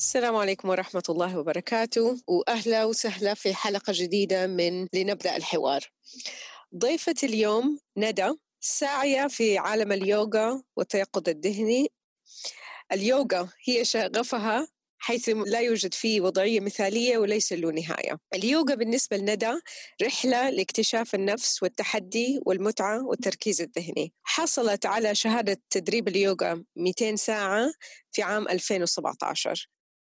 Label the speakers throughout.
Speaker 1: السلام عليكم ورحمة الله وبركاته وأهلا وسهلا في حلقة جديدة من لنبدأ الحوار. ضيفة اليوم ندى ساعية في عالم اليوغا والتيقظ الذهني. اليوغا هي شغفها حيث لا يوجد فيه وضعية مثالية وليس له نهاية. اليوغا بالنسبة لندى رحلة لاكتشاف النفس والتحدي والمتعة والتركيز الذهني. حصلت على شهادة تدريب اليوغا 200 ساعة في عام 2017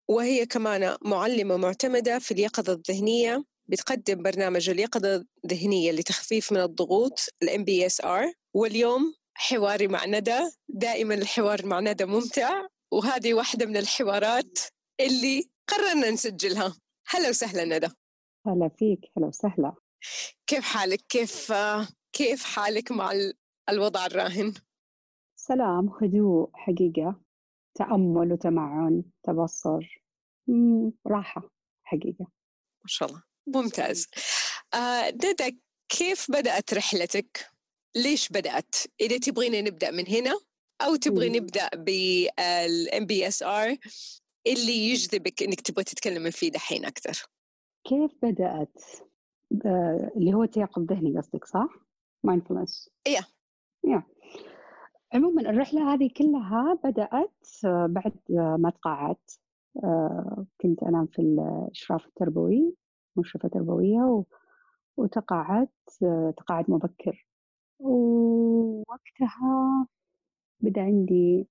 Speaker 1: وهي كمان معلمة معتمدة في اليقظة الذهنية بتقدم برنامج اليقظة الذهنية لتخفيف من الضغوط ال MBSR واليوم حواري مع ندى دائما الحوار مع ندى ممتع وهذه واحدة من الحوارات اللي قررنا نسجلها. هلا وسهلا ندى.
Speaker 2: هلا فيك هلا وسهلا.
Speaker 1: كيف حالك؟ كيف كيف حالك مع الوضع الراهن؟
Speaker 2: سلام هدوء حقيقة. تأمل وتمعن تبصر. راحة حقيقة
Speaker 1: ما شاء الله ممتاز آه ندى كيف بدأت رحلتك؟ ليش بدأت؟ إذا تبغينا نبدأ من هنا أو تبغي نبدأ بال MBSR اللي يجذبك إنك تبغى تتكلم فيه دحين أكثر؟
Speaker 2: كيف بدأت؟ آه اللي هو التيقظ الذهني قصدك صح؟ mindfulness
Speaker 1: إيه
Speaker 2: yeah. عموما الرحلة هذه كلها بدأت آه، بعد ما تقاعدت آه، كنت أنام في الإشراف التربوي مشرفة تربوية وتقاعدت آه، تقاعد مبكر. ووقتها بدأ عندي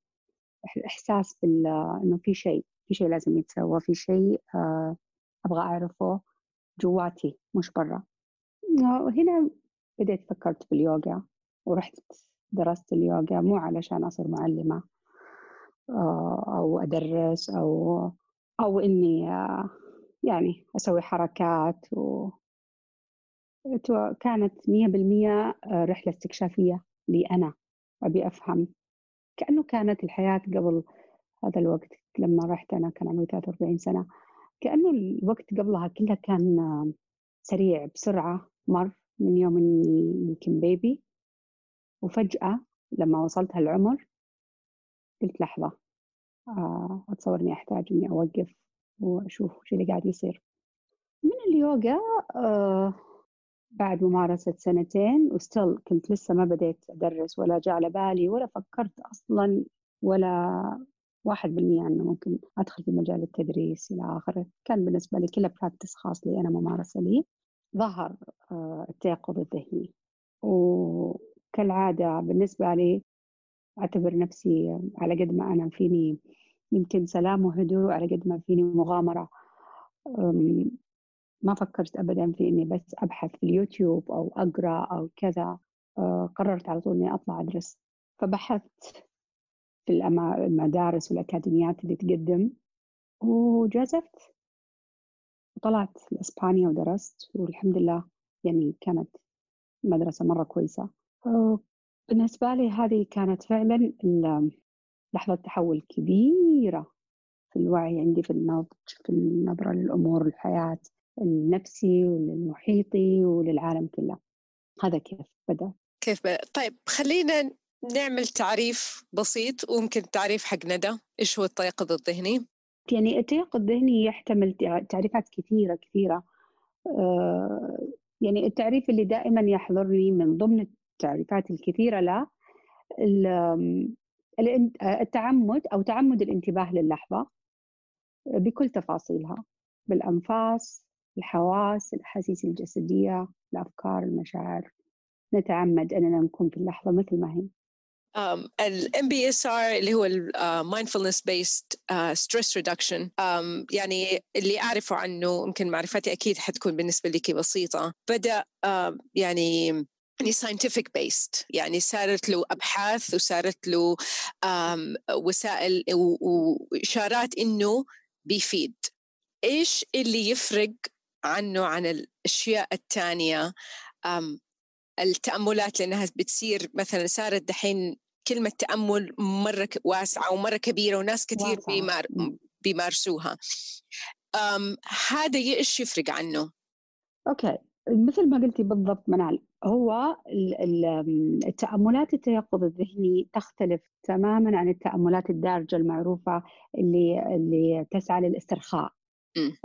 Speaker 2: إحساس بال إنه في شيء في شيء لازم يتسوى في شيء أبغى أعرفه جواتي مش برا. وهنا بديت فكرت باليوغا ورحت درست اليوغا مو علشان أصير معلمة. آه، أو أدرس أو أو إني آه، يعني أسوي حركات و كانت مية بالمية آه، رحلة استكشافية لي أنا أبي أفهم. كأنه كانت الحياة قبل هذا الوقت لما رحت أنا كان عمري 43 سنة. كأنه الوقت قبلها كلها كان سريع بسرعة مر من يوم إني يمكن بيبي وفجأة لما وصلت هالعمر قلت لحظة آه، أتصور إني أحتاج إني أوقف وأشوف وش اللي قاعد يصير. من اليوغا آه بعد ممارسة سنتين و still كنت لسه ما بديت أدرس ولا جاء على بالي ولا فكرت أصلا ولا واحد بالمية أنه ممكن أدخل في مجال التدريس إلى آخره. كان بالنسبة لي كله practice خاص لي أنا ممارسة لي. ظهر آه التيقظ الذهني. وكالعادة بالنسبة لي أعتبر نفسي على قد ما أنا فيني يمكن سلام وهدوء على قد ما فيني مغامرة. ما فكرت أبدا في إني بس أبحث في اليوتيوب أو أقرأ أو كذا. أه، قررت على طول إني أطلع أدرس. فبحثت في المدارس والأكاديميات اللي تقدم وجازفت. وطلعت لإسبانيا ودرست والحمد لله يعني كانت مدرسة مرة كويسة. بالنسبة لي هذه كانت فعلا لحظة تحول كبيرة في الوعي عندي في النضج في النظرة للأمور الحياة النفسي وللمحيطي وللعالم كله. هذا كيف بدأ؟
Speaker 1: كيف بدأ؟ طيب خلينا نعمل تعريف بسيط وممكن تعريف حق ندى. إيش هو التيقظ الذهني؟
Speaker 2: يعني التيقظ الذهني يحتمل تعريفات كثيرة كثيرة. آه يعني التعريف اللي دائما يحضرني من ضمن التعريفات الكثيرة له التعمد أو تعمد الانتباه للحظة بكل تفاصيلها بالأنفاس الحواس الأحاسيس الجسدية الأفكار المشاعر. نتعمد أننا نكون في اللحظة مثل ما هي.
Speaker 1: ال MBSR اللي هو ال uh, Mindfulness Based uh, Stress Reduction. Um, يعني اللي أعرفه عنه يمكن معرفتي أكيد حتكون بالنسبة لك بسيطة. بدأ uh, يعني يعني scientific based. يعني صارت له أبحاث وصارت له وسائل وإشارات إنه بيفيد. إيش اللي يفرق عنه عن الأشياء الثانية um, التأملات لأنها بتصير مثلا صارت دحين كلمة تأمل مرة واسعة ومرة كبيرة وناس كثير بيمار بيمارسوها. هذا إيش يفرق عنه؟
Speaker 2: أوكي. مثل ما قلتي بالضبط منال هو التأملات التيقظ الذهني تختلف تماما عن التأملات الدارجة المعروفة اللي اللي تسعى للاسترخاء.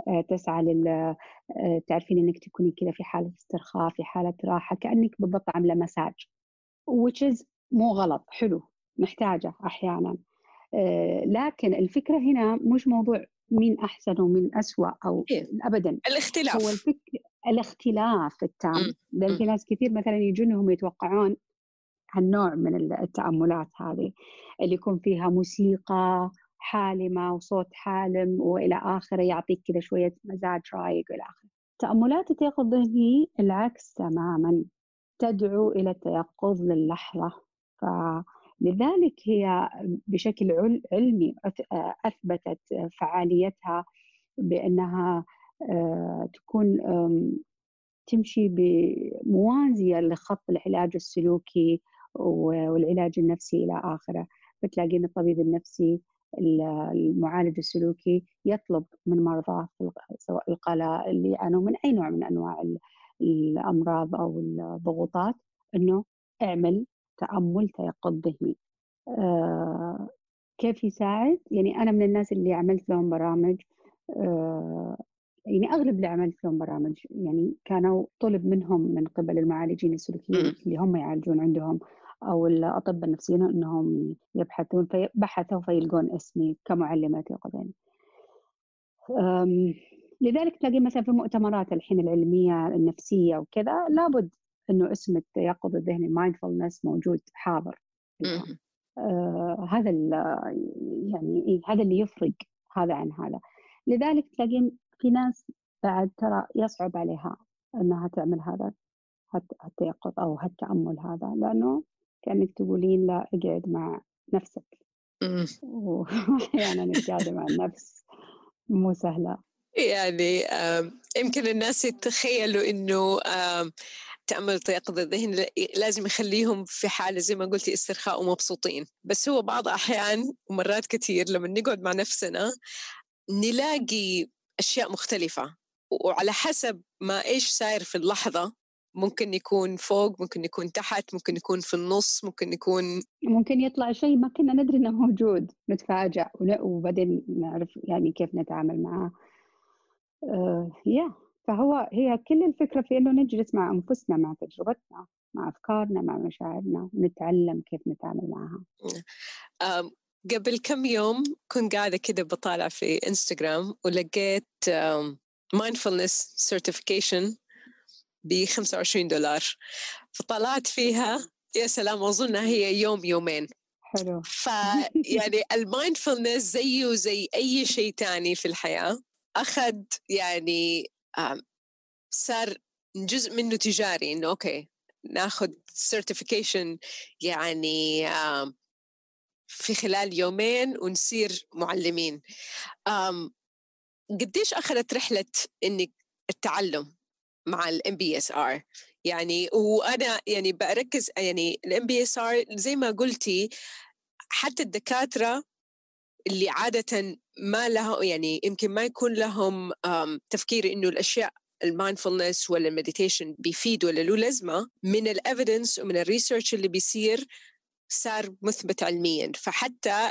Speaker 2: آه، تسعى لل آه، تعرفين إنك تكوني كذا في حالة استرخاء في حالة راحة كأنك بالضبط عاملة مساج which is مو غلط حلو محتاجة أحيانا. آه، لكن الفكرة هنا مش موضوع مين أحسن ومين اسوء أو إيه؟ ابدا.
Speaker 1: الاختلاف.
Speaker 2: هو الفكر الاختلاف التام. لأن في ناس كثير مثلا يجونهم يتوقعون هالنوع من التأملات هذه اللي يكون فيها موسيقى حالمة وصوت حالم وإلى آخره يعطيك كذا شوية مزاج رايق وإلى آخره. تأملات التيقظ الذهني العكس تماما تدعو إلى التيقظ للحظة. فلذلك هي بشكل علمي أثبتت فعاليتها بأنها تكون تمشي بموازية لخط العلاج السلوكي والعلاج النفسي إلى آخره فتلاقين الطبيب النفسي المعالج السلوكي يطلب من مرضاه سواء القلق اللي يعانوا من أي نوع من أنواع الأمراض أو الضغوطات إنه اعمل تأمل تيقظ ذهني. آه كيف يساعد؟ يعني أنا من الناس اللي عملت لهم برامج آه يعني أغلب اللي عملت لهم برامج يعني كانوا طلب منهم من قبل المعالجين السلوكيين اللي هم يعالجون عندهم أو الأطباء النفسيين أنهم يبحثون فبحثوا فيلقون اسمي كمعلمة يقظين لذلك تلاقي مثلا في المؤتمرات الحين العلمية النفسية وكذا لابد أنه اسم التيقظ الذهني مايندفولنس موجود حاضر. آه هذا يعني إيه هذا اللي يفرق هذا عن هذا. لذلك تلاقين في ناس بعد ترى يصعب عليها إنها تعمل هذا التيقظ أو هالتامل هذا لأنه كأنك تقولين لا اقعد مع نفسك. وأحيانا القعدة مع النفس مو سهلة.
Speaker 1: يعني يمكن الناس يتخيلوا إنه تأمل تيقظ الذهن لازم يخليهم في حالة زي ما قلتي استرخاء ومبسوطين. بس هو بعض أحيان ومرات كثير لما نقعد مع نفسنا نلاقي أشياء مختلفة. وعلى حسب ما إيش صاير في اللحظة ممكن يكون فوق ممكن يكون تحت ممكن يكون في النص ممكن يكون
Speaker 2: ممكن يطلع شيء ما كنا ندري إنه موجود نتفاجأ وبعدين نعرف يعني كيف نتعامل معه. آه يا فهو هي كل الفكرة في إنه نجلس مع أنفسنا مع تجربتنا مع أفكارنا مع مشاعرنا ونتعلم كيف نتعامل معها.
Speaker 1: قبل كم يوم كنت قاعدة كده بطالع في انستغرام ولقيت mindfulness certification ب 25 دولار. فطلعت فيها يا سلام اظن هي يوم يومين.
Speaker 2: حلو.
Speaker 1: فيعني ال mindfulness زيه زي أي شيء تاني في الحياة. أخذ يعني صار جزء منه تجاري إنه okay ناخذ certification يعني في خلال يومين ونصير معلمين. قديش أخذت رحلة إنك التعلم مع ال MBSR يعني وأنا يعني بركز يعني ال MBSR زي ما قلتي حتى الدكاترة اللي عادة ما له يعني يمكن ما يكون لهم تفكير إنه الأشياء ال mindfulness ولا ال meditation بيفيد ولا له لازمة من ال evidence ومن ال research اللي بيصير صار مثبت علميا. فحتى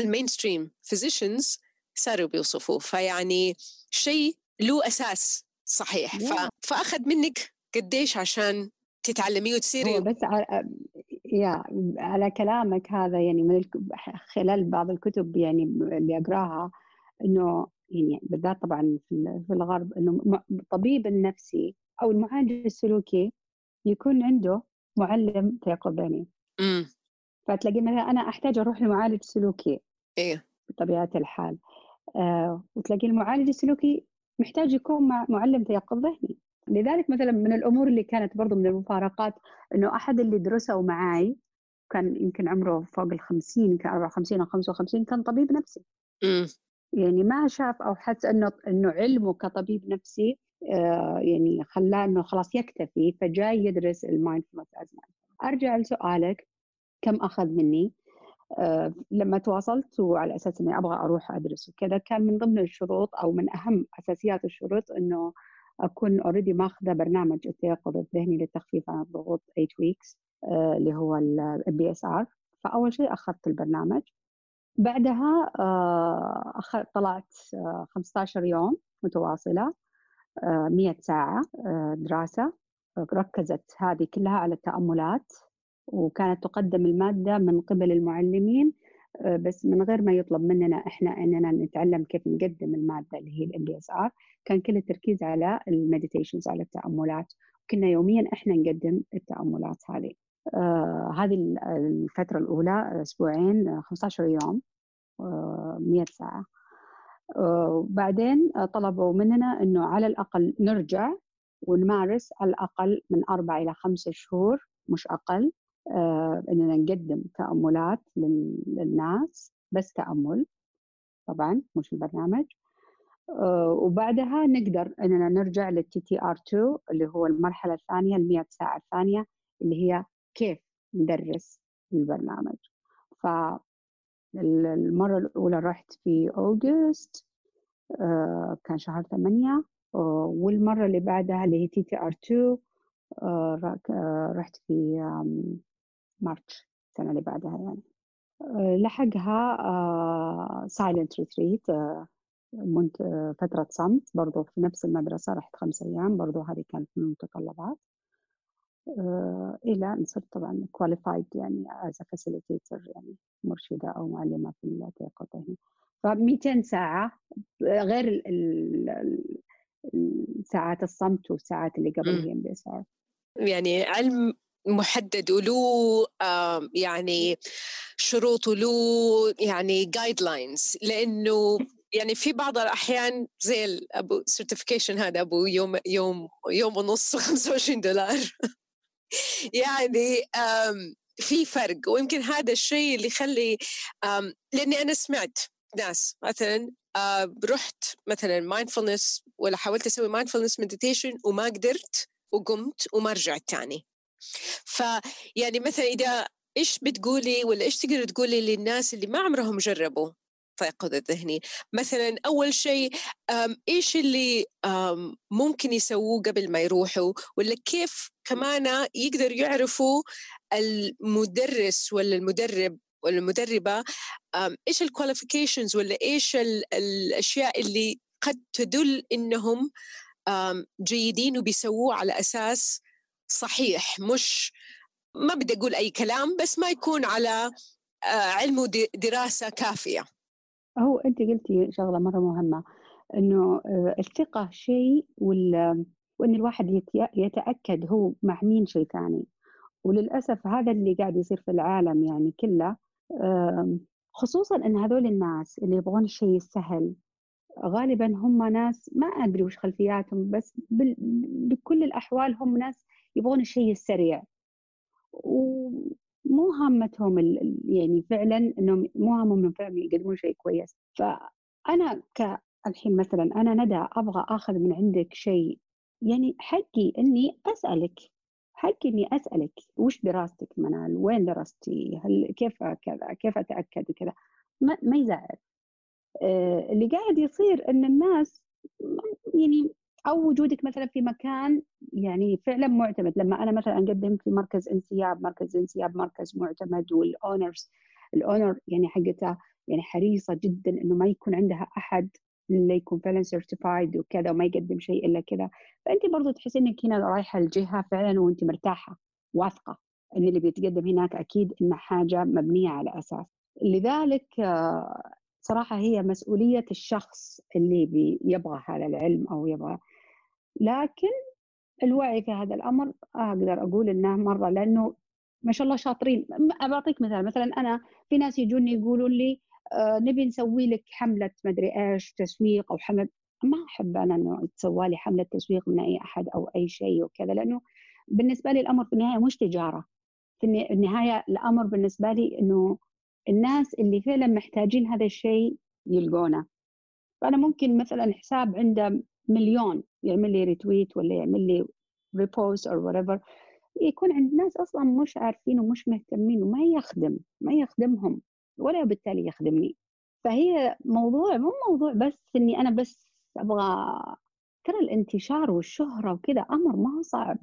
Speaker 1: ال mainstream physicians صاروا بيوصفوه. فيعني شيء له أساس صحيح. فأخذ منك قديش عشان تتعلميه وتصيري
Speaker 2: بس يا على كلامك هذا يعني من خلال بعض الكتب يعني اللي أقراها إنه يعني بالذات طبعا في الغرب إنه الطبيب النفسي أو المعالج السلوكي يكون عنده معلم تيقظ فتلاقي مثلا أنا أحتاج أروح لمعالج سلوكي
Speaker 1: إيه.
Speaker 2: بطبيعة الحال. آه وتلاقي المعالج السلوكي محتاج يكون مع معلم تيقظ ذهني. لذلك مثلا من الأمور اللي كانت برضو من المفارقات إنه أحد اللي درسوا معي كان يمكن عمره فوق ال 50 يمكن 54 أو 55 كان طبيب نفسي.
Speaker 1: م.
Speaker 2: يعني ما شاف أو حس انه إنه علمه كطبيب نفسي آه يعني خلاه إنه خلاص يكتفي فجاي يدرس ال mindfulness أرجع لسؤالك. كم أخذ مني؟ آه لما تواصلت وعلى أساس إني أبغى أروح أدرس وكذا كان من ضمن الشروط أو من أهم أساسيات الشروط إنه أكون already ماخذة برنامج التيقظ الذهني للتخفيف عن الضغوط 8 weeks آه، اللي هو ال MBSR فأول شيء أخذت البرنامج. بعدها آه، طلعت 15 آه، يوم متواصلة 100 ساعة دراسة. ركزت هذه كلها على التأملات وكانت تقدم المادة من قبل المعلمين بس من غير ما يطلب مننا إحنا إننا نتعلم كيف نقدم المادة اللي هي ال MBSR كان كل التركيز على ال meditations على التأملات. كنا يوميا إحنا نقدم التأملات هذه. آه هذه الفترة الأولى أسبوعين 15 يوم آه 100 ساعة. آه بعدين طلبوا مننا إنه على الأقل نرجع ونمارس على الأقل من أربع إلى خمسة شهور مش أقل آه إننا نقدم تأملات للناس بس تأمل طبعا مش البرنامج. آه وبعدها نقدر إننا نرجع لل TTR 2 اللي هو المرحلة الثانية ال 100 ساعة الثانية اللي هي كيف ندرس البرنامج. ف المرة الأولى رحت في August آه كان شهر ثمانية. والمرة اللي بعدها اللي هي TTR 2 رحت في March السنة اللي بعدها يعني. آه، لحقها silent retreat فترة صمت برضو في نفس المدرسة رحت خمسة أيام برضو هذه كانت من المتطلبات. آه، إلى أن صرت طبعا qualified يعني as facilitator يعني مرشدة أو معلمة في التيقظ الذهني ف 200 ساعة غير ساعات الصمت والساعات اللي قبل ال MBSR
Speaker 1: يعني علم محدد وله يعني شروط وله يعني guidelines لأنه يعني في بعض الأحيان زي أبو certification هذا أبو يوم يوم يوم ونص 25 دولار. يعني في فرق. ويمكن هذا الشيء اللي يخلي لأني أنا سمعت ناس مثلا رحت مثلا mindfulness ولا حاولت أسوي mindfulness meditation وما قدرت وقمت وما رجعت تاني. فيعني مثلا إذا إيش بتقولي ولا إيش تقدر تقولي للناس اللي ما عمرهم جربوا؟ التيقظ الذهني. مثلا أول شيء إيش اللي ممكن يسووه قبل ما يروحوا؟ ولا كيف كمان يقدر يعرفوا المدرس ولا المدرب ولا المدربة إيش الكواليفيكيشنز ولا إيش الأشياء اللي قد تدل إنهم جيدين وبيسووه على أساس صحيح مش ما بدي أقول أي كلام بس ما يكون على علم ودراسة كافية.
Speaker 2: هو انت قلتي شغلة مرة مهمة إنه آه، الثقة شيء وإن الواحد يتأكد هو مع مين شيء ثاني. وللأسف هذا اللي قاعد يصير في العالم يعني كله خصوصا إن هذول الناس اللي يبغون الشيء السهل غالبا هم ناس ما أدري وش خلفياتهم بس بكل الأحوال هم ناس يبغون الشيء السريع. مو هامتهم يعني فعلا إنهم مو هامهم إنهم فعلا يقدمون شيء كويس. فأنا كالحين مثلا أنا ندى أبغى آخذ من عندك شيء يعني حقي إني أسألك حقي إني أسألك وش دراستك منال؟ وين درستي؟ هل كيف كذا؟ كيف أتأكد؟ وكذا. ما, ما يزعل. اللي قاعد يصير إن الناس يعني أو وجودك مثلا في مكان يعني فعلا معتمد. لما أنا مثلا أقدم في مركز انسياب مركز انسياب مركز معتمد وال owners ال owner يعني حقتها يعني حريصة جدا إنه ما يكون عندها أحد اللي يكون فعلا سيرتيفايد وكذا وما يقدم شيء إلا كذا. فأنت برضو تحسي إنك هنا رايحة الجهة فعلا وأنت مرتاحة واثقة إن اللي بيتقدم هناك أكيد إنه حاجة مبنية على أساس. لذلك آه، صراحة هي مسؤولية الشخص اللي يبغى هذا العلم أو يبغى. لكن الوعي في هذا الأمر أقدر أقول إنه مرة لأنه ما شاء الله شاطرين. بعطيك مثال. مثلا أنا في ناس يجوني يقولوا لي آه نبي نسوي لك حملة مدري إيش تسويق أو حملة. ما أحب أنا إنه تسوى لي حملة تسويق من أي أحد أو أي شيء وكذا لأنه بالنسبة لي الأمر في النهاية مش تجارة. في النهاية الأمر بالنسبة لي إنه الناس اللي فعلا محتاجين هذا الشيء يلقونه. فأنا ممكن مثلا حساب عنده مليون يعمل لي retweet ولا يعمل لي repost أو whatever يكون عند ناس أصلا مش عارفين ومش مهتمين وما يخدم ما يخدمهم ولا بالتالي يخدمني. فهي موضوع مو موضوع بس إني أنا بس أبغى ترى الانتشار والشهرة وكذا أمر ما هو صعب.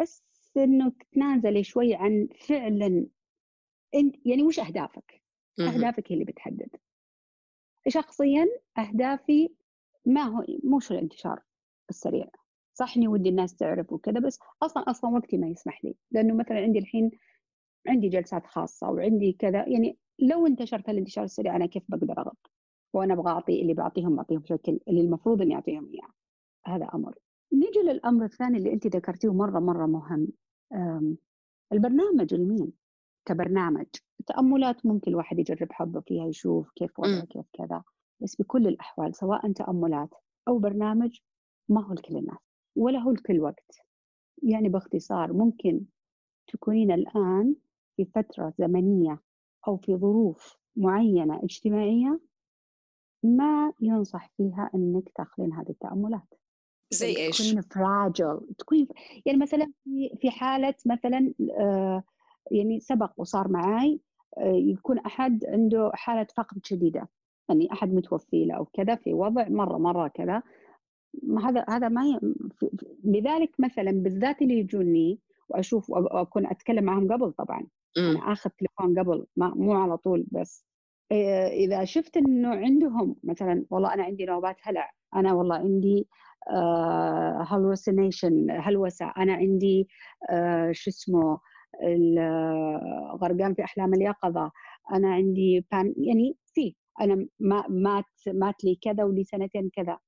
Speaker 2: بس إنه تتنازلي شوي عن فعلا يعني وش أهدافك؟ أهدافك هي اللي بتحدد. شخصيا أهدافي ما هو مش الانتشار السريع. صح إني ودي الناس تعرف وكذا بس أصلا أصلا وقتي ما يسمح لي. لأنه مثلا عندي الحين عندي جلسات خاصة وعندي كذا يعني لو انتشرت الانتشار السريع أنا كيف بقدر اغطي وأنا أبغى أعطي اللي بعطيهم بعطيهم بشكل اللي المفروض إني أعطيهم إياه. هذا أمر. نيجي للأمر الثاني اللي أنت ذكرتيه مرة مرة مهم. البرنامج المين. كبرنامج. تأملات ممكن الواحد يجرب حظه فيها يشوف كيف وضعه كيف كذا. بس بكل الأحوال سواء تأملات أو برنامج ما هو لكل الناس ولا هو لكل وقت. يعني باختصار ممكن تكونين الآن في فترة زمنية أو في ظروف معينة اجتماعية ما ينصح فيها أنك تاخذين هذه التأملات.
Speaker 1: زي إيش؟
Speaker 2: تكونين فراجل تكونين يعني مثلا في في حالة مثلا آه يعني سبق وصار معي آه يكون أحد عنده حالة فقد شديدة يعني أحد متوفي له أو كذا في وضع مرة مرة كذا. هذا هذا ما ي... لذلك مثلا بالذات اللي يجوني وأشوف وأكون أتكلم معهم قبل طبعا. أنا آخذ تليفون قبل ما مو على طول بس. إذا شفت إنه عندهم مثلا والله أنا عندي نوبات هلع أنا والله عندي هلوسينيشن هلوسه أنا عندي آه شو اسمه غرقان في أحلام اليقظة. أنا عندي بان يعني في أنا ما مات مات لي كذا ولي سنتين كذا.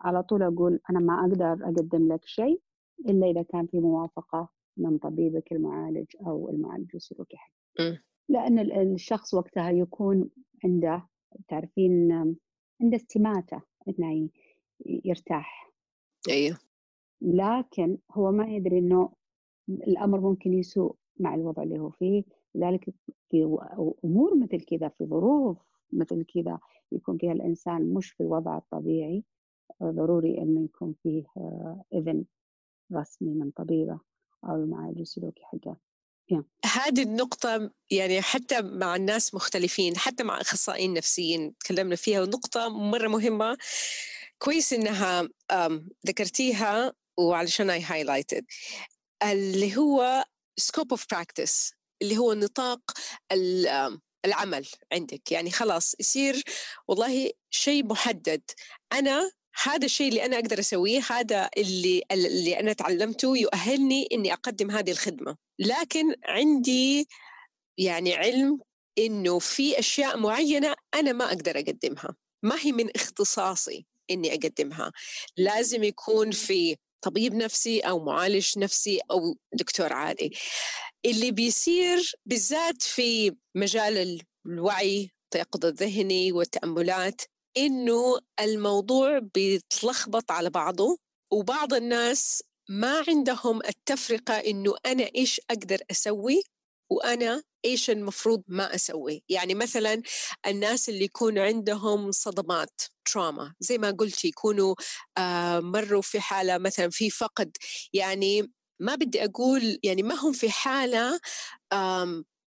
Speaker 2: على طول أقول أنا ما أقدر أقدم لك شيء إلا إذا كان في موافقة من طبيبك المعالج أو المعالج السلوكي حقك لأن الشخص وقتها يكون عنده تعرفين عنده استماتة إنه يرتاح.
Speaker 1: أيوه.
Speaker 2: لكن هو ما يدري إنه الأمر ممكن يسوء. مع الوضع اللي هو فيه لذلك في أمور مثل كذا في ظروف مثل كذا يكون فيها الإنسان مش في الوضع الطبيعي ضروري إنه يكون فيه آه، إذن رسمي من طبيبة أو المعالج السلوكي حقه.
Speaker 1: هذه النقطة يعني حتى مع الناس مختلفين حتى مع أخصائيين نفسيين تكلمنا فيها ونقطة مرة مهمة كويس إنها ذكرتيها وعلشان أي هايلايتد اللي هو scope of practice اللي هو نطاق العمل عندك. يعني خلاص يصير والله شيء محدد. أنا هذا الشيء اللي أنا أقدر أسويه هذا اللي اللي أنا تعلمته يؤهلني إني أقدم هذه الخدمة. لكن عندي يعني علم إنه في أشياء معينة أنا ما أقدر أقدمها. ما هي من اختصاصي إني أقدمها. لازم يكون في طبيب نفسي أو معالج نفسي أو دكتور عادي. اللي بيصير بالذات في مجال الوعي التيقظ الذهني والتأملات إنه الموضوع بيتلخبط على بعضه وبعض الناس ما عندهم التفرقة إنه أنا إيش أقدر أسوي وأنا إيش المفروض ما أسوي؟ يعني مثلا الناس اللي يكون عندهم صدمات تراما زي ما قلت يكونوا آه مروا في حالة مثلا في فقد. يعني ما بدي أقول يعني ما هم في حالة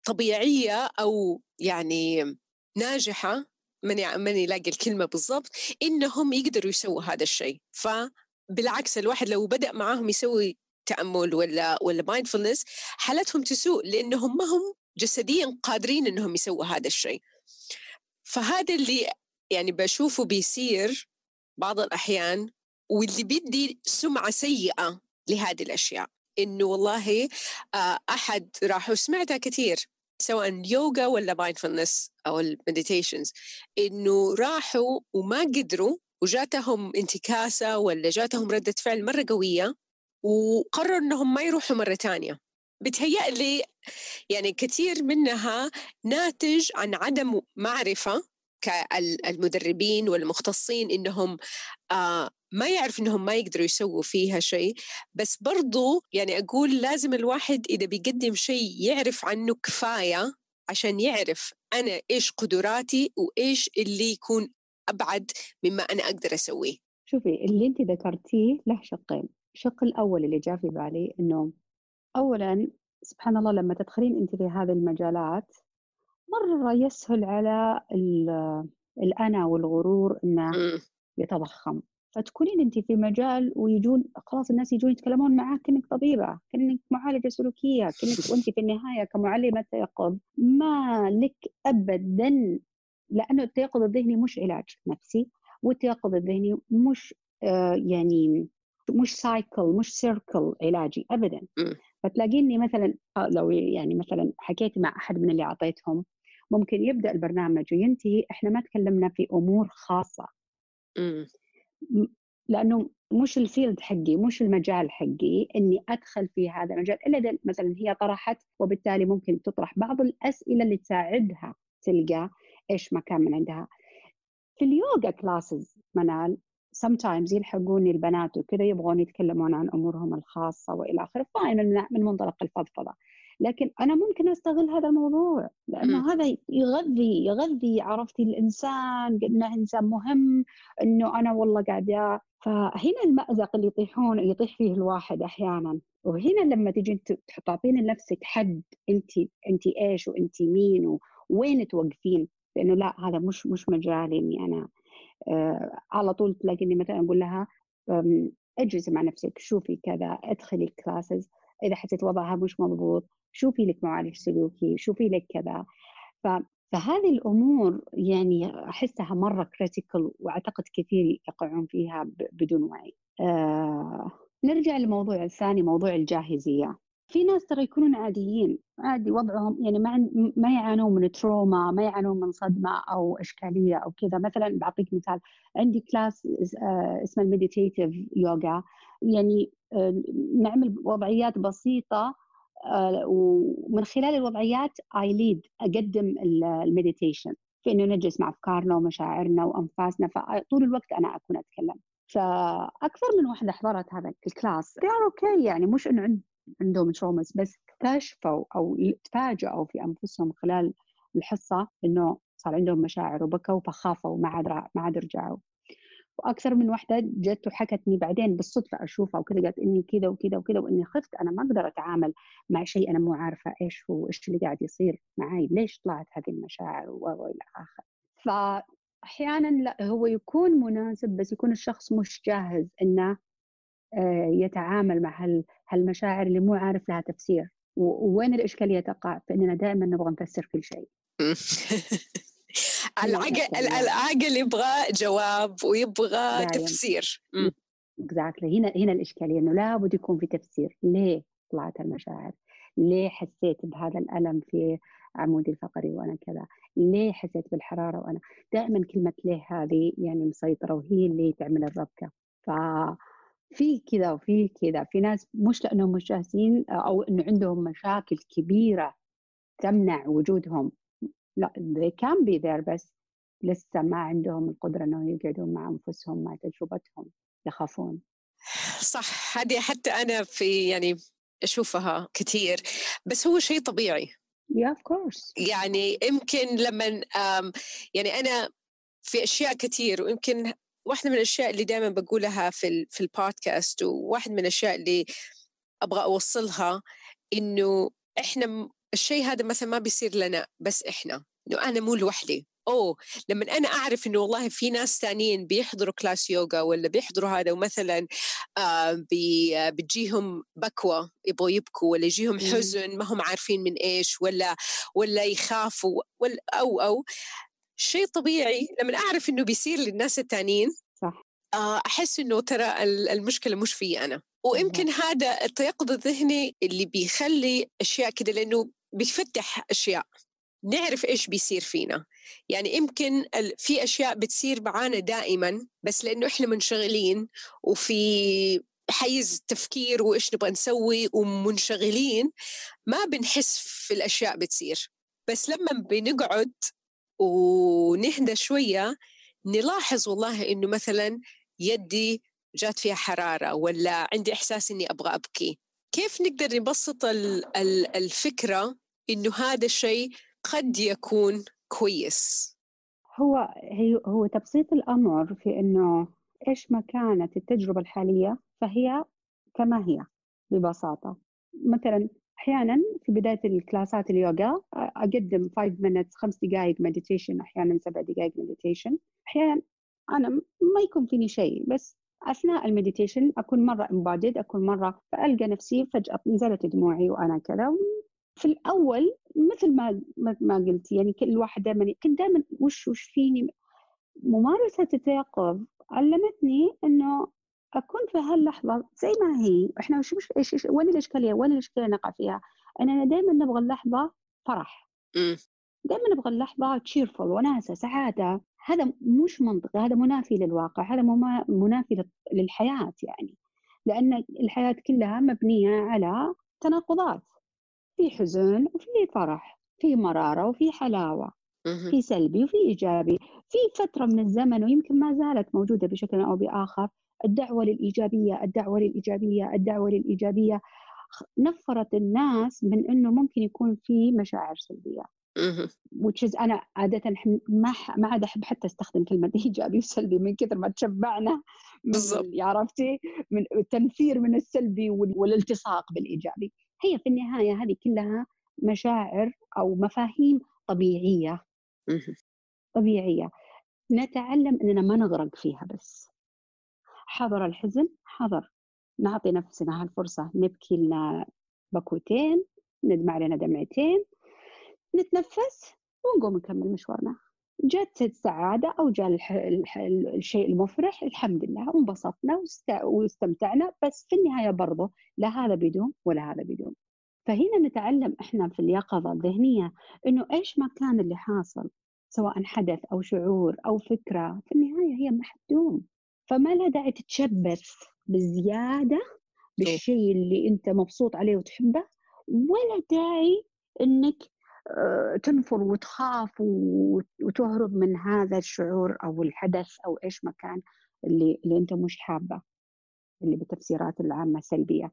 Speaker 1: طبيعية أو يعني ناجحة ماني ماني لاقي الكلمة بالضبط إنهم يقدروا يسووا هذا الشيء. فبالعكس الواحد لو بدأ معاهم يسوي تأمل ولا ولا مايندفولنس حالتهم تسوء لأنهم ما هم جسديا قادرين إنهم يسووا هذا الشيء. فهذا اللي يعني بشوفه بيصير بعض الأحيان واللي بيدي سمعة سيئة لهذه الأشياء. إنه والله آه، أحد راح وسمعتها كثير سواء يوغا ولا mindfulness أو ال meditations إنه راحوا وما قدروا وجاتهم انتكاسة ولا جاتهم ردة فعل مرة قوية وقرروا إنهم ما يروحوا مرة ثانية بتهيألي يعني كثير منها ناتج عن عدم معرفة كالمدربين والمختصين إنهم آه ما يعرف إنهم ما يقدروا يسووا فيها شيء. بس برضو يعني أقول لازم الواحد إذا بيقدم شيء يعرف عنه كفاية عشان يعرف أنا إيش قدراتي وإيش اللي يكون أبعد مما أنا أقدر أسويه.
Speaker 2: شوفي اللي انت ذكرتيه له شقين. الشق الأول اللي جاء في بالي إنه اولا سبحان الله لما تدخلين أنت في هذه المجالات مرة يسهل على الأنا والغرور إنه يتضخم. فتكونين أنت في مجال ويجون خلاص الناس يجون يتكلمون معك كأنك طبيبة كأنك معالجة سلوكية كأنك وأنت في النهاية كمعلمة تيقظ. ما لك ابدا لأنه التيقظ الذهني مش علاج نفسي والتيقظ الذهني مش آه يعني مش cycle مش circle علاجي ابدا. فتلاقيني مثلا آه، لو يعني مثلا حكيت مع أحد من اللي أعطيتهم ممكن يبدأ البرنامج وينتهي إحنا ما تكلمنا في أمور خاصة. لأنه مش ال field حقي مش المجال حقي إني أدخل في هذا المجال إلا إذا مثلا هي طرحت وبالتالي ممكن تطرح بعض الأسئلة اللي تساعدها تلقى إيش ما كان من عندها. في اليوغا classes منال sometimes يلحقوني البنات وكذا يبغون يتكلمون عن أمورهم الخاصة وإلى آخره fine من منطلق الفضفضة. لكن أنا ممكن أستغل هذا الموضوع لأنه. هذا يغذي يغذي عرفتي الإنسان انه إنسان مهم إنه أنا والله قاعدة فهنا المأزق اللي يطيحون يطيح فيه الواحد أحيانا. وهنا لما تجي تعطين لنفسك حد أنت أنت إيش وأنت مين وين توقفين؟ لأنه لا هذا مش مش مجالي إني أنا. على طول تلاقيني مثلا أقول لها اجلسي مع نفسك شوفي كذا ادخلي ال classes إذا حسيت وضعها مش مضبوط شوفي لك معالج سلوكي شوفي لك كذا فهذه الأمور يعني أحسها مرة critical وأعتقد كثير يقعون فيها بدون وعي. آه نرجع للموضوع الثاني موضوع الجاهزية. في ناس ترى يكونون عاديين عادي وضعهم يعني ما ما يعانون من trauma ما يعانون من صدمة أو إشكالية أو كذا. مثلا بعطيك مثال عندي class آه، اسمه ال meditative yoga يعني آه، نعمل وضعيات بسيطة آه، ومن خلال الوضعيات I lead أقدم ال meditation في إنه نجلس مع أفكارنا ومشاعرنا وأنفاسنا فطول الوقت أنا أكون أتكلم. فأكثر من واحدة حضرت هذا ال class. Okay يعني مش إنه عندهم traumas بس اكتشفوا أو تفاجئوا في أنفسهم خلال الحصة إنه صار عندهم مشاعر وبكوا فخافوا وما عاد ما عاد رجعوا. وأكثر من وحدة جت وحكتني بعدين بالصدفة أشوفها وكذا قالت إني كذا وكذا وكذا وإني خفت أنا ما أقدر أتعامل مع شيء أنا مو عارفة إيش هو إيش اللي قاعد يصير معي ليش طلعت هذه المشاعر وإلى آخره. فاحيانا لا هو يكون مناسب بس يكون الشخص مش جاهز إنه يتعامل مع هالمشاعر اللي مو عارف لها تفسير. ووين الاشكاليه تقع في إننا دائما نبغى نفسر كل شيء.
Speaker 1: العقل العقل يبغى جواب ويبغى تفسير.
Speaker 2: اكزاكتلي هنا هنا الاشكاليه انه لابد يكون في تفسير. ليه طلعت المشاعر؟ ليه حسيت بهذا الألم في عمودي الفقري وأنا كذا؟ ليه حسيت بالحرارة وأنا؟ دائما كلمة ليه هذه يعني مسيطرة وهي اللي تعمل الربكة. ف في كذا وفي كذا في ناس مش لأنهم مش جاهزين أو إنه عندهم مشاكل كبيرة تمنع وجودهم. لا they can be there بس لسه ما عندهم القدرة انه يقعدون مع أنفسهم مع تجربتهم يخافون.
Speaker 1: صح هذه حتى أنا في يعني أشوفها كثير بس هو شيء طبيعي.
Speaker 2: Yeah, of course.
Speaker 1: يعني يمكن لما يعني أنا في أشياء كثير ويمكن واحدة من الأشياء اللي دائما بقولها في في البودكاست وواحد من الأشياء اللي أبغى أوصلها إنه إحنا الشيء هذا مثلا ما بيصير لنا بس إحنا. إنه أنا مو لوحدي. أوه! لما أنا أعرف إنه والله في ناس ثانيين بيحضروا كلاس يوغا ولا بيحضروا هذا ومثلا آه بي بتجيهم بكوة يبغوا يبكوا ولا يجيهم حزن ما هم عارفين من إيش ولا ولا يخافوا ولا أو أو شيء طبيعي. لما أعرف إنه بيصير للناس الثانيين
Speaker 2: صح.
Speaker 1: آه، أحس إنه ترى المشكلة مش في أنا. ويمكن هذا التيقظ الذهني اللي بيخلي أشياء كده لأنه بيفتح أشياء. نعرف إيش بيصير فينا. يعني يمكن في أشياء بتصير معانا دائما بس لأنه إحنا منشغلين وفي حيز تفكير وإيش نبغى نسوي ومنشغلين ما بنحس في الأشياء بتصير. بس لما بنقعد ونهدى شوية نلاحظ والله إنه مثلا يدي جات فيها حرارة ولا عندي إحساس إني أبغى أبكي. كيف نقدر نبسط الفكرة إنه هذا الشيء قد يكون كويس؟
Speaker 2: هو هو تبسيط الأمر في إنه إيش ما كانت التجربة الحالية فهي كما هي ببساطة. مثلا أحيانا في بداية الكلاسات اليوغا أقدم 5 minutes خمس دقائق meditation أحيانا سبع دقائق meditation أحيانا أنا ما يكون فيني شيء بس أثناء ال meditation أكون مرة embodied أكون مرة فألقى نفسي فجأة نزلت دموعي وأنا كذا. في الأول مثل ما ما قلت يعني كل واحد دائما كنت دائما وش وش فيني؟ ممارسة التيقظ علمتني إنه أكون في هاللحظة زي ما هي. إحنا وش مش إيش وين الإشكالية؟ وين الإشكالية نقع فيها؟ أننا دائما نبغى اللحظة فرح. دائما نبغى اللحظة تشيرفول وناسة سعادة. هذا مش منطقي هذا منافي للواقع هذا منافي للحياة يعني. لأن الحياة كلها مبنية على تناقضات. في حزن وفي فرح في مرارة وفي حلاوة في سلبي وفي إيجابي. في فترة من الزمن ويمكن ما زالت موجودة بشكل أو بآخر الدعوة للإيجابية الدعوة للإيجابية الدعوة للإيجابية. نفرت الناس من أنه ممكن يكون في مشاعر سلبية. is أنا عاده ما ما عاد أحب حتى أستخدم كلمة إيجابي وسلبي من كثر ما تشبعنا بالضبط. عرفتي؟ من التنفير من السلبي والالتصاق بالإيجابي. هي في النهاية هذه كلها مشاعر أو مفاهيم طبيعية. طبيعية. نتعلم إننا ما نغرق فيها بس. حضر الحزن حضر. نعطي نفسنا هالفرصة نبكي لنا بكوتين ندمع لنا دمعتين نتنفس ونقوم نكمل مشوارنا. جت السعادة أو جاء الشيء المفرح الحمد لله انبسطنا واستمتعنا بس في النهاية برضه لا هذا بدون ولا هذا بدون. فهنا نتعلم إحنا في اليقظة الذهنية إنه إيش ما كان اللي حاصل سواء حدث أو شعور أو فكرة في النهاية هي محدوم فما لا داعي تتشبث بزيادة بالشيء اللي أنت مبسوط عليه وتحبه ولا داعي إنك آه، تنفر وتخاف وتهرب من هذا الشعور أو الحدث أو إيش ما كان اللي اللي أنت مش حابه اللي بالتفسيرات العامة سلبية.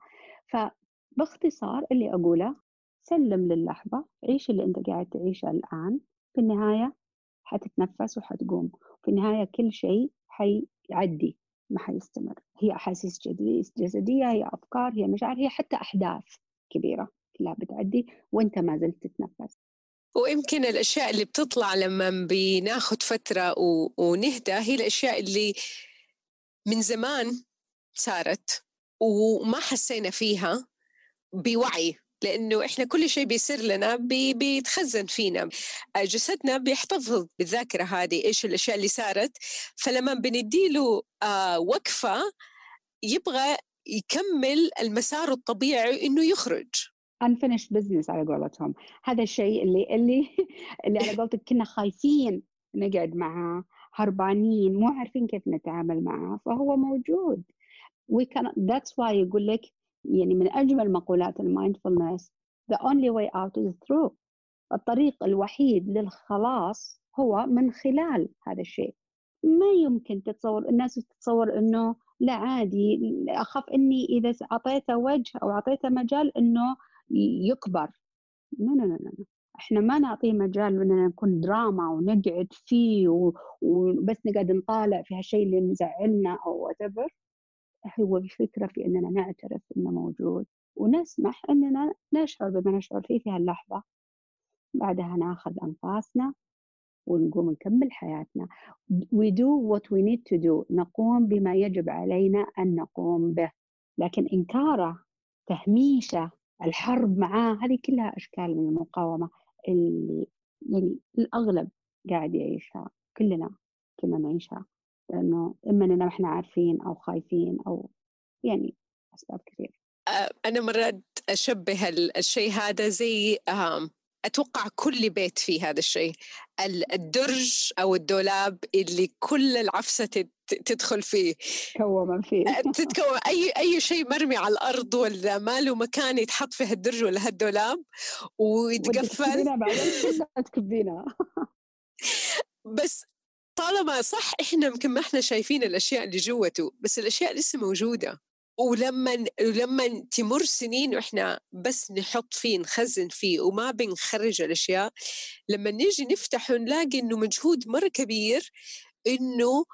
Speaker 2: فباختصار اللي أقوله سلم للحظة عيش اللي أنت قاعد تعيشه الآن. في النهاية حتتنفس وحتقوم. في النهاية كل شيء حيعدي ما حيستمر. هي أحاسيس جسدية هي أفكار هي مشاعر هي حتى أحداث كبيرة كلها بتعدي وأنت ما زلت تتنفس.
Speaker 1: ويمكن الأشياء اللي بتطلع لما بناخد فترة ونهدى هي الأشياء اللي من زمان صارت وما حسينا فيها بوعي. لأنه إحنا كل شيء بيصير لنا بي بيتخزن فينا. جسدنا بيحتفظ بالذاكرة هذه إيش الأشياء اللي صارت. فلما بنديله آه وقفة يبغى يكمل المسار الطبيعي إنه يخرج.
Speaker 2: Unfinished business على قولتهم. هذا الشيء اللي اللي اللي على قولتك كنا خايفين نقعد معاه هربانين مو عارفين كيف نتعامل معاه فهو موجود. We can that's why يقول لك يعني من أجمل مقولات المايندفولنس. The only way out is through. الطريق الوحيد للخلاص هو من خلال هذا الشيء. ما يمكن تتصور الناس تتصور إنه لا عادي أخاف إني إذا اعطيته وجه أو اعطيته مجال إنه يكبر. لا لا لا إحنا ما نعطيه مجال إننا نكون دراما ونقعد فيه وبس نقعد نطالع في هالشيء اللي مزعلنا أو whatever. هو الفكرة في إننا نعترف إنه موجود ونسمح إننا نشعر بما نشعر فيه في هاللحظة. بعدها ناخذ أنفاسنا ونقوم نكمل حياتنا. We do what we need to do. نقوم بما يجب علينا أن نقوم به. لكن إنكاره تهميشه الحرب معاه هذه كلها أشكال من المقاومة اللي يعني الأغلب قاعد يعيشها كلنا كنا نعيشها. لأنه إما إننا إحنا عارفين أو خايفين أو يعني أسباب كثير
Speaker 1: أنا مرات أشبه الشيء هذا زي أتوقع كل بيت فيه هذا الشيء. الدرج أو الدولاب اللي كل العفسة تدخل فيه.
Speaker 2: كوما فيه.
Speaker 1: تتكوم أي أي شيء مرمي على الأرض ولا ما له مكان يتحط فيه الدرج ولا هالدولاب ويتقفل.
Speaker 2: تكبينا
Speaker 1: بس طالما صح إحنا يمكن ما إحنا شايفين الأشياء اللي جوته بس الأشياء لسه موجودة. ولما لما تمر سنين وإحنا بس نحط فيه نخزن فيه وما بنخرج الأشياء لما نيجي نفتح نلاقي إنه مجهود مرة كبير إنه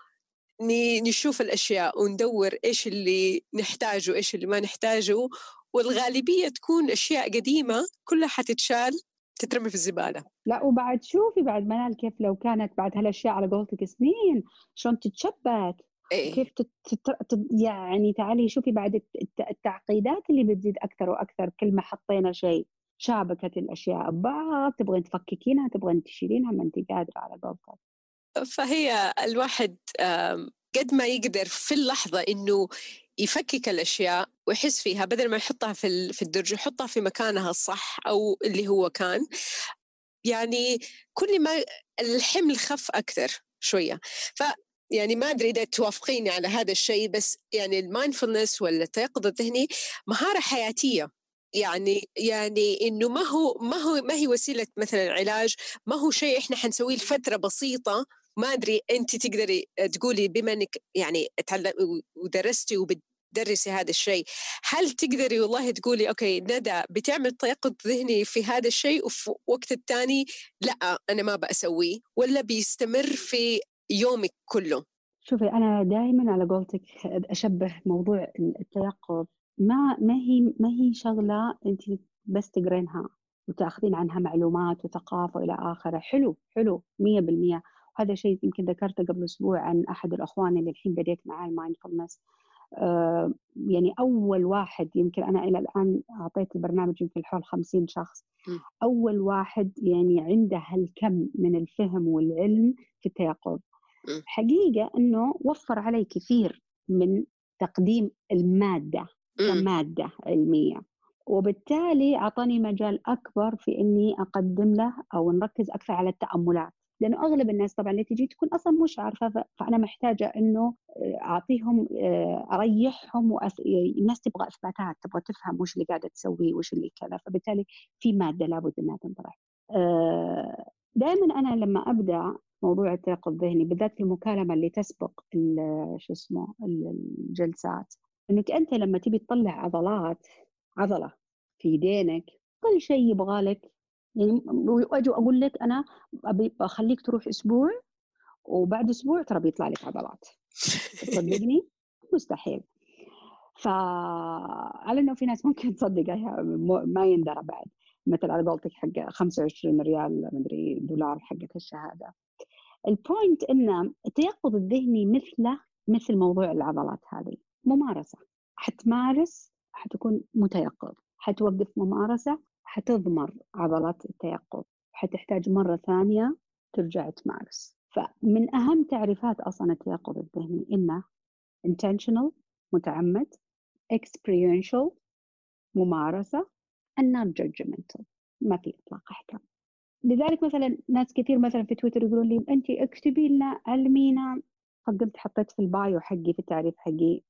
Speaker 1: نشوف الأشياء وندور إيش اللي نحتاجه إيش اللي ما نحتاجه. والغالبية تكون أشياء قديمة كلها حتتشال. تترمي في الزبالة
Speaker 2: لا وبعد شوفي بعد منال كيف لو كانت بعد هالأشياء على قولتك سنين شلون تتشبك إيه؟ كيف تت... يعني تعالي شوفي بعد التعقيدات اللي بتزيد أكثر وأكثر كل ما حطينا شيء شابكت الأشياء ببعض تبغين تفككينها تبغين تشيلينها ما انت قادرة على قولتك
Speaker 1: فهي الواحد قد ما يقدر في اللحظة إنه يفكك الأشياء ويحس فيها بدل ما يحطها في في الدرج يحطها في مكانها الصح أو اللي هو كان. يعني كل ما الحمل خف أكثر شوية. ف يعني ما أدري إذا توافقيني على هذا الشيء بس يعني ال mindfulness ولا التيقظ الذهني مهارة حياتية. يعني يعني إنه ما هو ما هو ما هي وسيلة مثلا علاج ما هو شيء إحنا حنسويه لفترة بسيطة ما أدري أنت تقدري تقولي بما إنك يعني ودرستي وبتدرسي هذا الشيء هل تقدري والله تقولي okay ندى بتعمل تيقظ ذهني في هذا الشيء وفي وقت الثاني لا أنا ما بسويه ولا بيستمر في يومك كله؟
Speaker 2: شوفي أنا دائما على قولتك أشبه موضوع التيقظ. ما ما هي ما هي شغلة أنت بس تقرينها وتأخذين عنها معلومات وثقافة إلى آخره. حلو حلو 100% وهذا شيء يمكن ذكرته قبل أسبوع عن أحد الأخوان اللي الحين بديت معاه المايندفولنس آه يعني أول واحد يمكن أنا إلى الآن أعطيت البرنامج يمكن حول 50 شخص. م. أول واحد يعني عنده هالكم من الفهم والعلم في التيقظ. حقيقة إنه وفر علي كثير من تقديم المادة كمادة علمية. وبالتالي أعطاني مجال أكبر في إني أقدم له أو نركز أكثر على التأملات. لأنه أغلب الناس طبعا اللي تجي تكون أصلا مش عارفة فأنا محتاجة إنه آه، أعطيهم آه، أريحهم وأس... الناس تبغى إثباتات تبغى تفهم وش اللي قاعدة تسويه وش اللي كذا فبالتالي في مادة لابد إنها تنطرح. آه، دائما أنا لما أبدأ موضوع التيقظ الذهني بالذات في المكالمة اللي تسبق شو اسمه الجلسات إنك أنت لما تبي تطلع عضلات عضلة في يدينك كل شيء يبغى لك يعني واجي أقول لك أنا أبي اخليك تروح أسبوع وبعد أسبوع ترى بيطلع لك عضلات. تصدقني؟ مستحيل. فعلى إنه في ناس ممكن تصدق ما يندرى بعد. مثل على قولتك حق 25 ريال مدري دولار حقت الشهادة. البوينت ان التيقظ الذهني مثله مثل موضوع العضلات هذه. ممارسة. حتمارس حتكون متيقظ. حتوقف ممارسة حتضمر عضلات التيقظ حتحتاج مرة ثانية ترجع تمارس. فمن أهم تعريفات أصلا التيقظ الذهني إنه intentional متعمد experiential ممارسة and non judgmental ما في إطلاق أحكام. لذلك مثلا ناس كثير مثلا في تويتر يقولون لي أنت اكتبي لنا علمينا فقلت حطيت في البايو حقي في التعريف حقي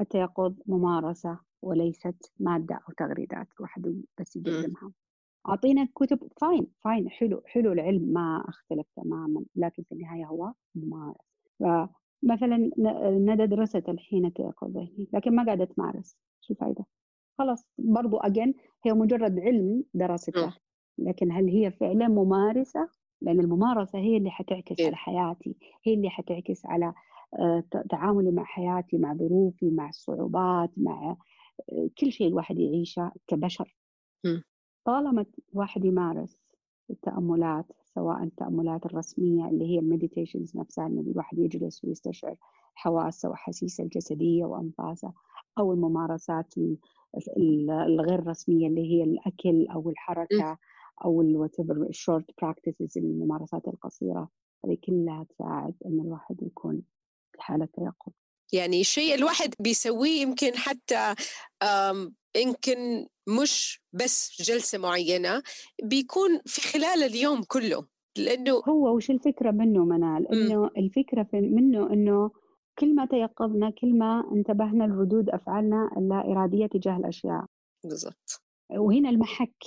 Speaker 2: التيقظ ممارسة. وليست مادة أو تغريدات الواحد بس يقدمها. أعطينا كتب fine fine حلو حلو العلم ما أختلف تماما لكن في النهاية هو ممارس. فمثلا ندى درست الحين التيقظ ذهني لكن ما قاعدة تمارس. شو الفائدة؟ خلاص برضو again هي مجرد علم درسته لكن هل هي فعلا ممارسة؟ لأن الممارسة هي اللي حتعكس على حياتي هي اللي حتعكس على آه، تعاملي مع حياتي مع ظروفي مع الصعوبات مع كل شيء الواحد يعيشه كبشر. طالما الواحد يمارس التأملات سواء التأملات الرسمية اللي هي ال meditations نفسها إنه الواحد يجلس ويستشعر حواسه وأحاسيسه الجسدية وأنفاسه أو الممارسات الغير رسمية اللي هي الأكل أو الحركة أو ال short practices الممارسات القصيرة. هذه كلها تساعد إن الواحد يكون في حالة تيقظ
Speaker 1: يعني شيء الواحد بيسويه يمكن حتى يمكن مش بس جلسة معينة بيكون في خلال اليوم كله لأنه
Speaker 2: هو وش الفكرة منه منال؟ إنه الفكرة منه إنه كل ما تيقظنا كل ما انتبهنا لردود أفعالنا اللا إرادية تجاه الأشياء.
Speaker 1: بالضبط.
Speaker 2: وهنا المحك.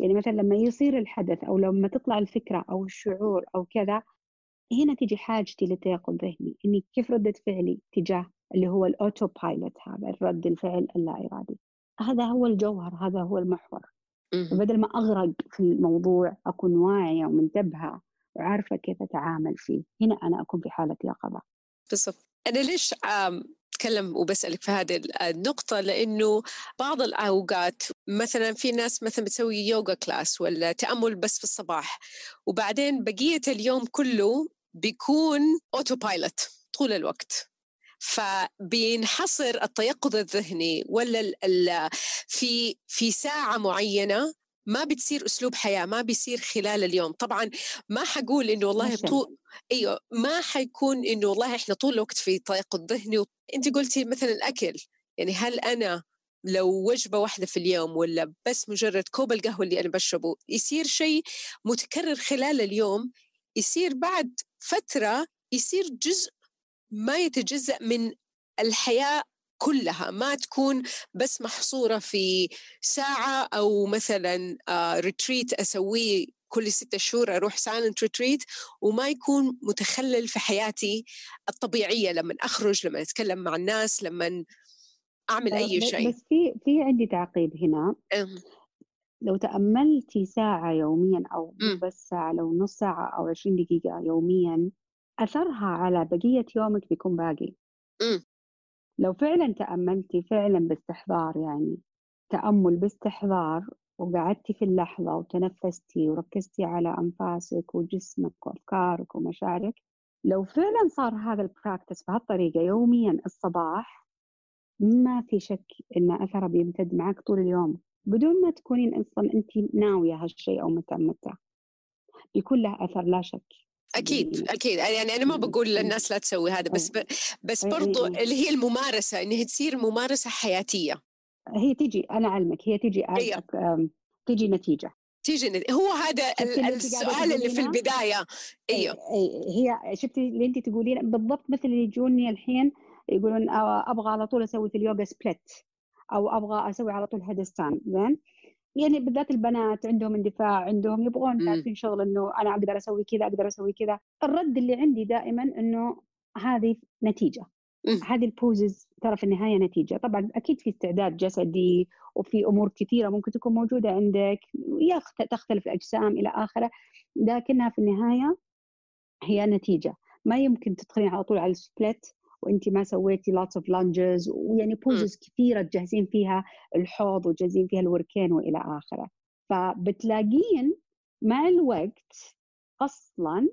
Speaker 2: يعني مثلا لما يصير الحدث أو لما تطلع الفكرة أو الشعور أو كذا هنا تجي حاجتي للتيقظ ذهني إني كيف ردة فعلي تجاه اللي هو ال autopilot هذا الرد الفعل اللا إرادي هذا هو الجوهر هذا هو المحور. بدل ما أغرق في الموضوع أكون واعية ومنتبهة وعارفة كيف أتعامل فيه. هنا أنا أكون في حالة يقظة
Speaker 1: بالضبط. أنا ليش أتكلم وبسألك في هذه النقطة؟ لأنه بعض الأوقات مثلا في ناس مثلا بتسوي yoga class ولا تأمل بس في الصباح وبعدين بقية اليوم كله بيكون أوتو بايلوت طول الوقت. فبينحصر التيقظ الذهني ولا في في ساعة معينة ما بتصير أسلوب حياة ما بيصير خلال اليوم. طبعا ما حقول إنه والله طول إيوه ما حيكون إنه والله إحنا طول الوقت في تيقظ ذهني أنت قلتي مثلا الأكل. يعني هل أنا لو وجبة واحدة في اليوم ولا بس مجرد كوب القهوة اللي أنا بشربه يصير شيء متكرر خلال اليوم يصير بعد فترة يصير جزء ما يتجزأ من الحياة كلها ما تكون بس محصورة في ساعة أو مثلا retreat آه، أسويه كل ستة شهور أروح silent retreat وما يكون متخلل في حياتي الطبيعية لما أخرج لما أتكلم مع الناس لما أعمل أي
Speaker 2: آه،
Speaker 1: شيء.
Speaker 2: بس في في عندي تعقيب هنا. لو تأملتي ساعة يوميا أو بس ساعة لو نص ساعة أو 20 دقيقة يوميا أثرها على بقية يومك بيكون باقي.
Speaker 1: م.
Speaker 2: لو فعلا تأملتي فعلا باستحضار يعني تأمل باستحضار وقعدتي في اللحظة وتنفستي وركزتي على أنفاسك وجسمك وأفكارك ومشاعرك لو فعلا صار هذا البراكتس بهالطريقة يوميا الصباح ما في شك إن أثره بيمتد معك طول اليوم. بدون ما تكونين أصلا أنت ناوية هالشيء أو متعمدة بيكون له أثر لا شك.
Speaker 1: أكيد أكيد. يعني أنا ما بقول للناس لا تسوي هذا بس ب... بس برضو اللي هي الممارسة انها تصير ممارسة حياتية.
Speaker 2: هي تيجي أنا أعلمك هي تيجي أيوه. تيجي نتيجة.
Speaker 1: تيجي. هو هذا السؤال اللي في البداية. إيوه.
Speaker 2: هي شفتي اللي أنت تقولين بالضبط مثل اللي يجوني الحين يقولون أبغى على طول أسوي في اليوغا سبلت أو أبغى أسوي على طول هيدستان زين؟ يعني بالذات البنات عندهم اندفاع عندهم يبغون تعرفين شغل إنه أنا أقدر أسوي كذا أقدر أسوي كذا. الرد اللي عندي دائما إنه هذه نتيجة. هذه البوزز ترى في النهاية نتيجة. طبعا أكيد في استعداد جسدي وفي أمور كثيرة ممكن تكون موجودة عندك تختلف الأجسام إلى آخره لكنها في النهاية هي نتيجة. ما يمكن تدخلين على طول على ال split وانت ما سويتي lots of lunges ويعني poses كثيرة تجهزين فيها الحوض وتجهزين فيها الوركين وإلى آخره. فبتلاقين مع الوقت أصلا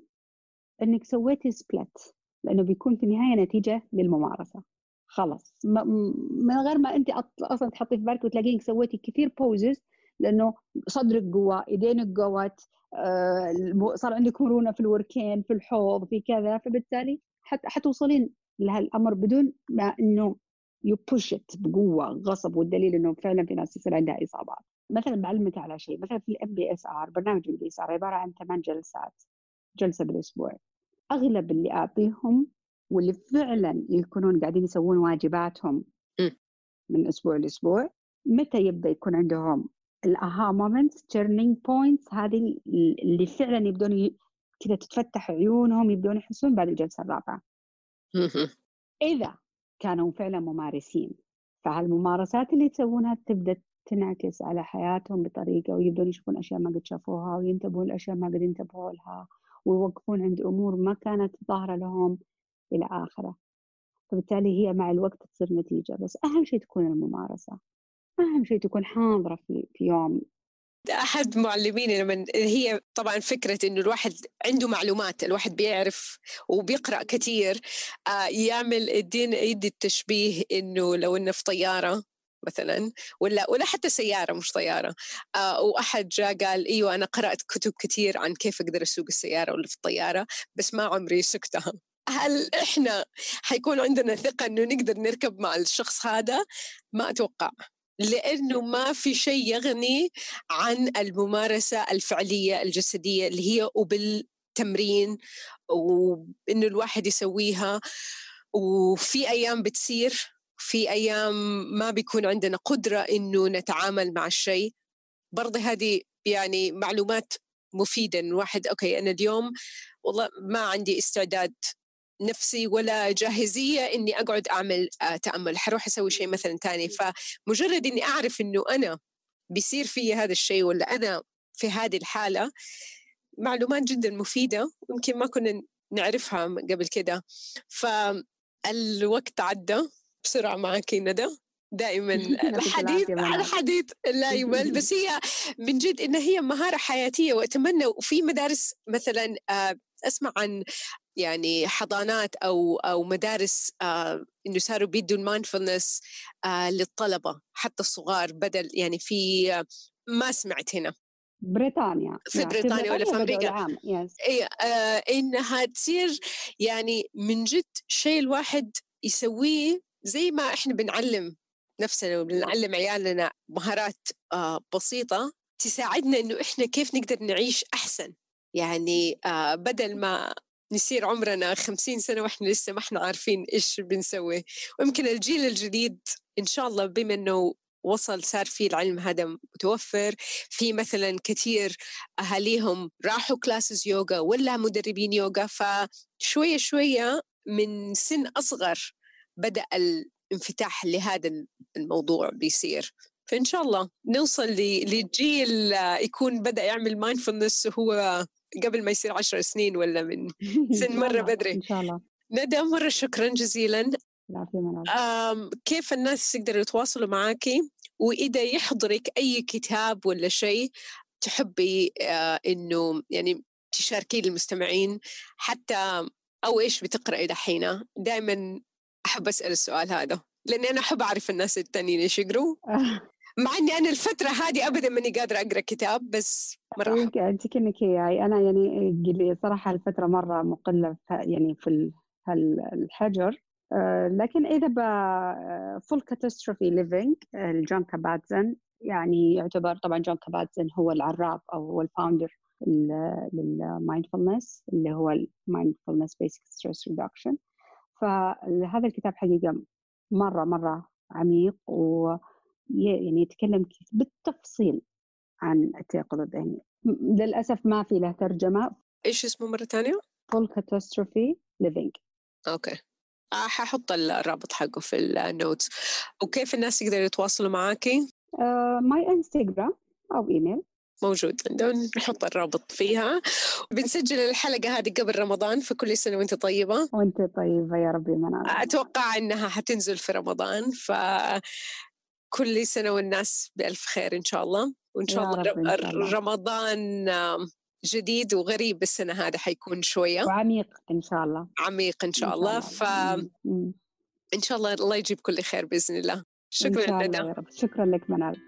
Speaker 2: إنك سويتي split لأنه بيكون في النهاية نتيجة للممارسة. خلاص. من غير ما انت أصلا تحطي في بالك وتلاقينك سويتي كثير poses لأنه صدرك قوى إيدينك قوت آه، صار عندك مرونة في الوركين في الحوض في كذا فبالتالي حتوصلين لهالأمر بدون ما إنه you pushed بقوة غصب والدليل إنه فعلا في ناس يصير عندها إصابات. مثلا بعلمك على شيء مثلا في الام بي اس ار برنامج الام بي اس ار عبارة عن ثمان جلسات جلسة بالأسبوع. أغلب اللي أعطيهم واللي فعلا يكونون قاعدين يسوون واجباتهم من أسبوع لأسبوع متى يبدأ يكون عندهم ال aha moments turning points هذه اللي فعلا يبدون كذا تتفتح عيونهم يبدون يحسون بعد الجلسة الرابعة. إذا كانوا فعلا ممارسين فهالممارسات اللي تسوونها تبدأ تنعكس على حياتهم بطريقة ويبدون يشوفون أشياء ما قد شافوها وينتبهون لأشياء ما قد انتبهوا لها ويوقفون عند أمور ما كانت ظاهرة لهم إلى آخره؟ فبالتالي هي مع الوقت تصير نتيجة. بس أهم شيء تكون الممارسة. أهم شيء تكون حاضرة في, في يوم
Speaker 1: أحد معلميني لما هي طبعا فكرة إنه الواحد عنده معلومات الواحد بيعرف وبيقرأ كثير آه، يعمل الدين يدي التشبيه إنه لو إنه في طيارة مثلا ولا ولا حتى سيارة مش طيارة آه وأحد جاء قال إيوه أنا قرأت كتب كثير عن كيف أقدر أسوق السيارة ولا في الطيارة بس ما عمري سكتها هل إحنا حيكون عندنا ثقة إنه نقدر نركب مع الشخص هذا؟ ما أتوقع. لأنه ما في شيء يغني عن الممارسة الفعلية الجسدية اللي هي وبالتمرين وإنه الواحد يسويها. وفي أيام بتصير في أيام ما بيكون عندنا قدرة إنه نتعامل مع الشيء. برضه هذه يعني معلومات مفيدة الواحد أوكي أنا اليوم والله ما عندي استعداد نفسي ولا جاهزية إني أقعد أعمل آه، تأمل حروح أسوي شيء مثلا تاني فمجرد إني أعرف إنه أنا بيصير في هذا الشيء ولا أنا في هذه الحالة معلومات جدا مفيدة يمكن ما كنا نعرفها قبل كده. فالوقت عدى بسرعة معك ندى. دائما الحديث الحديث لا يمل بس هي من جد انها هي مهارة حياتية وأتمنى وفي مدارس مثلا آه، أسمع عن يعني حضانات أو أو مدارس آه إنه صاروا بيدوا المايندفولنس آه للطلبة حتى الصغار بدل يعني في آه ما سمعت هنا.
Speaker 2: بريطانيا
Speaker 1: في بريطانيا ولا في أمريكا. إي آه إنها تصير يعني من جد شيء الواحد يسويه زي ما إحنا بنعلم نفسنا وبنعلم عيالنا مهارات آه بسيطة تساعدنا إنه إحنا كيف نقدر نعيش أحسن. يعني آه بدل ما نصير عمرنا خمسين سنة وإحنا لسه ما إحنا عارفين إيش بنسوي. ويمكن الجيل الجديد إن شاء الله بما أنه وصل صار في العلم هذا متوفر في مثلا كثير أهاليهم راحوا classes يوغا ولا مدربين يوغا فشوية شوية من سن أصغر بدأ الانفتاح لهذا الموضوع بيصير. فإن شاء الله نوصل لجيل يكون بدأ يعمل mindfulness وهو قبل ما يصير عشر سنين ولا من سن مرة بدري.
Speaker 2: إن شاء الله.
Speaker 1: ندى مرة شكرا جزيلا. كيف الناس يقدروا يتواصلوا معاكي وإذا يحضرك أي كتاب ولا شيء تحبي آه إنه يعني تشاركي للمستمعين حتى أو إيش بتقرأي دحين؟ دائما أحب أسأل السؤال هذا لأني أنا أحب أعرف الناس التانيين إيش يقروا. مع إني أنا الفترة هذه ابدا ماني قادرة أقرأ كتاب بس
Speaker 2: مرة انت كأنك هي أنا يعني صراحة الفترة مرة مقلة يعني في الحجر. آه، لكن إذا Full Catastrophe Living لجون كاباتزن يعني يعتبر طبعا جون كاباتزن هو العراب أو هو ال founder لل mindfulness اللي هو ال mindfulness based stress reduction فهذا الكتاب حقيقة مره مرة عميق و يعني يتكلم بالتفصيل عن التيقظ الذهني. للأسف ما في له ترجمة.
Speaker 1: إيش اسمه مرة ثانية؟
Speaker 2: Full Catastrophe Living.
Speaker 1: okay. آه ححط الرابط حقه في ال notes وكيف الناس يقدروا يتواصلوا معاكي؟
Speaker 2: my uh, Instagram أو إيميل
Speaker 1: موجود عندهم. نحط الرابط فيها. بنسجل الحلقة هذه قبل رمضان فكل سنة وأنت طيبة.
Speaker 2: وأنت طيبة يا ربي منال
Speaker 1: أتوقع إنها حتنزل في رمضان ف كل سنة والناس بألف خير إن شاء الله. وإن شاء الله, شاء الله. رمضان جديد وغريب السنة هذا حيكون شوية.
Speaker 2: وعميق إن شاء الله.
Speaker 1: عميق إن شاء, إن شاء الله, الله. ف إن شاء الله الله يجيب كل خير بإذن الله. شكرا
Speaker 2: لك شكرا لك منال.